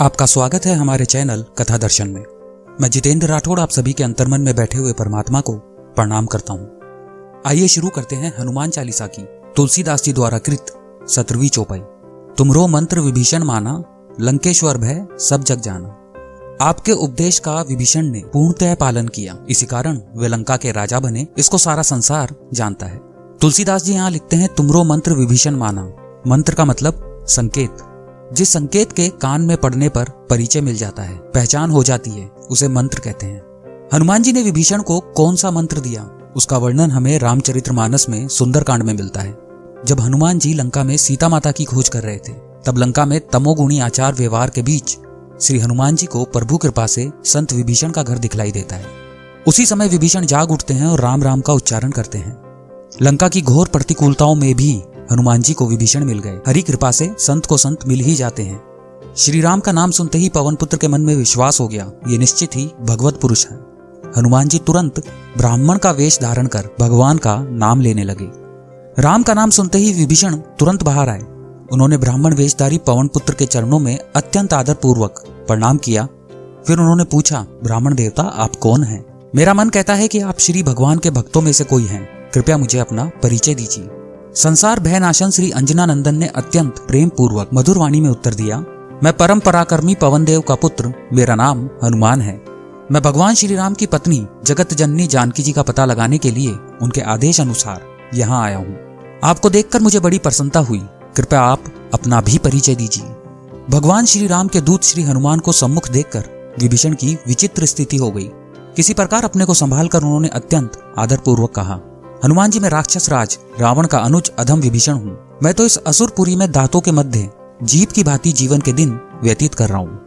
आपका स्वागत है हमारे चैनल कथा दर्शन में। मैं जितेंद्र राठौड़ आप सभी के अंतर्मन में बैठे हुए परमात्मा को प्रणाम करता हूँ। आइए शुरू करते हैं हनुमान चालीसा की तुलसीदास जी द्वारा कृत सत्रहवीं चौपाई। तुमरो मंत्र विभीषण माना, लंकेश्वर भय सब जग जाना। आपके उपदेश का विभीषण ने पूर्णतः पालन किया। इसी कारण वे लंका के राजा बने, इसको सारा संसार जानता है। तुलसीदास जी यहाँ लिखते हैं, तुमरो मंत्र विभीषण माना। मंत्र का मतलब संकेत। जिस संकेत के कान में पड़ने पर परिचय मिल जाता है, पहचान हो जाती है, उसे मंत्र कहते हैं। हनुमान जी ने विभीषण को कौन सा मंत्र दिया? उसका वर्णन हमें रामचरित्र में सुंदरकांड में मिलता है। जब हनुमान जी लंका में सीता माता की खोज कर रहे थे, तब लंका में तमोगुणी आचार व्यवहार के बीच श्री हनुमान जी को प्रभु कृपा से संत विभीषण का घर दिखलाई देता है। उसी समय विभीषण जाग उठते हैं और राम राम का उच्चारण करते हैं। लंका की घोर प्रतिकूलताओं में भी हनुमान जी को विभीषण मिल गए। हरि कृपा से संत को संत मिल ही जाते हैं। श्री राम का नाम सुनते ही पवन पुत्र के मन में विश्वास हो गया। ये निश्चित ही भगवत पुरुष है। हनुमान जी तुरंत ब्राह्मण का वेश धारण कर भगवान का नाम लेने लगे। राम का नाम सुनते ही विभीषण तुरंत बाहर आए। उन्होंने ब्राह्मण वेशधारी पवन पुत्र के चरणों में अत्यंत आदर पूर्वक प्रणाम किया। फिर उन्होंने पूछा, ब्राह्मण देवता, आप कौन हैं? मेरा मन कहता है कि आप श्री भगवान के भक्तों में से कोई हैं। कृपया मुझे अपना परिचय दीजिए। संसार भयनाशन श्री अंजना नंदन ने अत्यंत प्रेम पूर्वक मधुर वाणी में उत्तर दिया, मैं परम पराक्रमी पवन देव का पुत्र, मेरा नाम हनुमान है। मैं भगवान श्री राम की पत्नी जगत जननी जानकी जी का पता लगाने के लिए उनके आदेश अनुसार यहाँ आया हूँ। आपको देखकर मुझे बड़ी प्रसन्नता हुई। कृपया आप अपना भी परिचय दीजिए। भगवान श्री राम के दूत श्री हनुमान को सम्मुख देखकर विभीषण की विचित्र स्थिति हो गई। किसी प्रकार अपने को संभाल कर उन्होंने अत्यंत आदर पूर्वक कहा हनुमान जी मैं राक्षस राज, रावण का अनुज अधम विभीषण हूँ। मैं तो इस असुरपुरी में दांतों के मध्य, जीप की भांति जीवन के दिन व्यतीत कर रहा हूँ।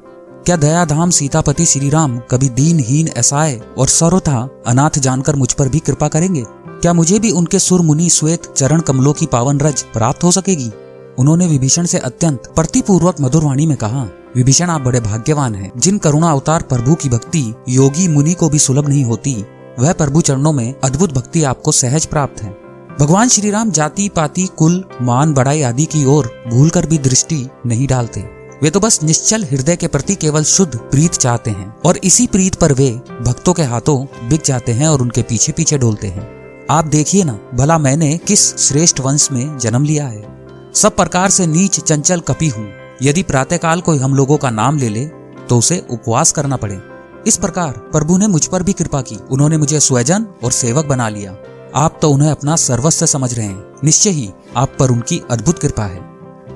क्या दया धाम सीतापति श्री राम कभी दीनहीन ऐसाए और सर्वथा अनाथ जानकर मुझ पर भी कृपा करेंगे? क्या मुझे भी उनके सुर मुनि श्वेत चरण कमलों की पावन रज प्राप्त हो सकेगी? उन्होंने विभीषण से अत्यंत प्रतिपूर्वक मधुर वाणी में कहा, विभीषण, आप बड़े भाग्यवान हैं। जिन करुणा अवतार प्रभु की भक्ति योगी मुनि को भी सुलभ नहीं होती वह प्रभु चरणों में अद्भुत भक्ति आपको सहज प्राप्त है। भगवान श्री राम जाति, पाति, कुल, मान, बड़ाई आदि की ओर भूल कर भी दृष्टि नहीं डालते। वे तो बस निश्चल हृदय के प्रति केवल शुद्ध प्रीत चाहते हैं और इसी प्रीत पर वे भक्तों के हाथों बिक जाते हैं और उनके पीछे पीछे डोलते हैं। आप देखिए ना, भला मैंने किस श्रेष्ठ वंश में जन्म लिया है? सब प्रकार से नीच, चंचल, कपी हूँ। यदि प्रातःकाल कोई हम लोगों का नाम ले ले तो उसे उपवास करना पड़े। इस प्रकार प्रभु ने मुझ पर भी कृपा की। उन्होंने मुझे स्वजन और सेवक बना लिया। आप तो उन्हें अपना सर्वस्व समझ रहे हैं। निश्चय ही आप पर उनकी अद्भुत कृपा है।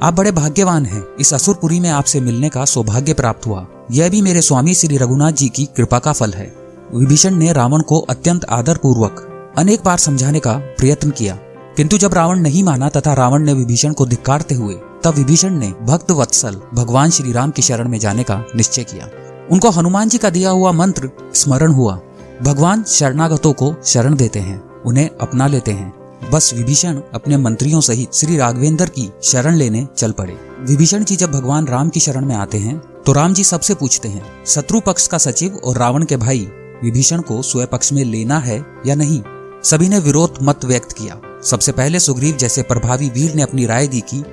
आप बड़े भाग्यवान हैं। इस असुरपुरी में आपसे मिलने का सौभाग्य प्राप्त हुआ। यह भी मेरे स्वामी श्री रघुनाथ जी की कृपा का फल है। विभीषण ने रावण को अत्यंत आदर पूर्वक अनेक बार समझाने का प्रयत्न किया। किंतु जब रावण नहीं माना तथा रावण ने विभीषण को धिक्कारते हुए, तब विभीषण ने भक्त वत्सल भगवान श्री राम की शरण में जाने का निश्चय किया। उनको हनुमान जी का दिया हुआ मंत्र स्मरण हुआ। भगवान शरणागतों को शरण देते हैं, उन्हें अपना लेते हैं। बस विभीषण अपने मंत्रियों सहित श्री राघवेंद्र की शरण लेने चल पड़े। विभीषण जी जब भगवान राम की शरण में आते हैं तो राम जी सबसे पूछते हैं, शत्रु पक्ष का सचिव और रावण के भाई, विभीषण को स्वयं पक्ष में लेना है या नहीं? सभी ने विरोध मत व्यक्त किया। सबसे पहले सुग्रीव जैसे प्रभावी वीर ने अपनी राय दी कि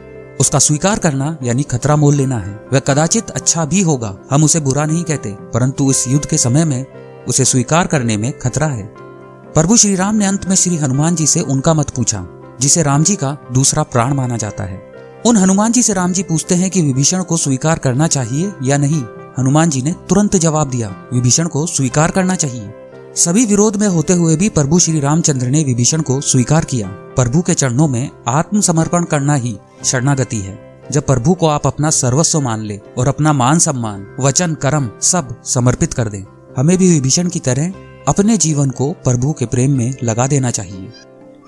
उसका स्वीकार करना, यानी खतरा मोल लेना है। वह कदाचित अच्छा भी होगा, हम उसे बुरा नहीं कहते, परंतु इस युद्ध के समय में, उसे स्वीकार करने में खतरा है। प्रभु श्री राम ने अंत में श्री हनुमान जी से उनका मत पूछा, जिसे राम जी का दूसरा प्राण माना जाता है। उन हनुमान जी से राम जी पूछते हैं कि विभीषण को स्वीकार करना चाहिए या नहीं। हनुमान जी ने तुरंत जवाब दिया, विभीषण को स्वीकार करना चाहिए। सभी विरोध में होते हुए भी प्रभु श्री रामचंद्र ने विभीषण को स्वीकार किया। प्रभु के चरणों में आत्मसमर्पण करना ही शरणागति है। जब प्रभु को आप अपना सर्वस्व मान ले और अपना मान सम्मान, वचन, कर्म सब समर्पित कर दें, हमें भी विभीषण की तरह अपने जीवन को प्रभु के प्रेम में लगा देना चाहिए।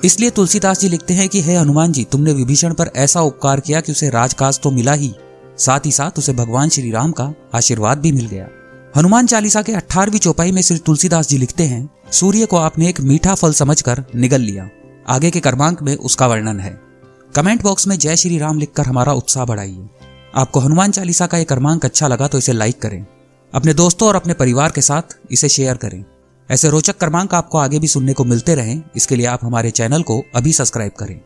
इसलिए तुलसीदास जी लिखते हैं कि, हे हनुमान जी, तुमने विभीषण पर ऐसा उपकार किया कि उसे राजकाज तो मिला ही, साथ ही साथ उसे भगवान श्री राम का आशीर्वाद भी मिल गया। हनुमान चालीसा के अठारहवीं चौपाई में श्री तुलसीदास जी लिखते हैं, सूर्य को आपने एक मीठा फल समझकर निगल लिया। आगे के कर्मांक में उसका वर्णन है। कमेंट बॉक्स में जय श्री राम लिखकर हमारा उत्साह बढ़ाइए। आपको हनुमान चालीसा का यह क्रमांक अच्छा लगा तो इसे लाइक करें। अपने दोस्तों और अपने परिवार के साथ इसे शेयर करें। ऐसे रोचक क्रमांक आपको आगे भी सुनने को मिलते रहें। इसके लिए आप हमारे चैनल को अभी सब्सक्राइब करें।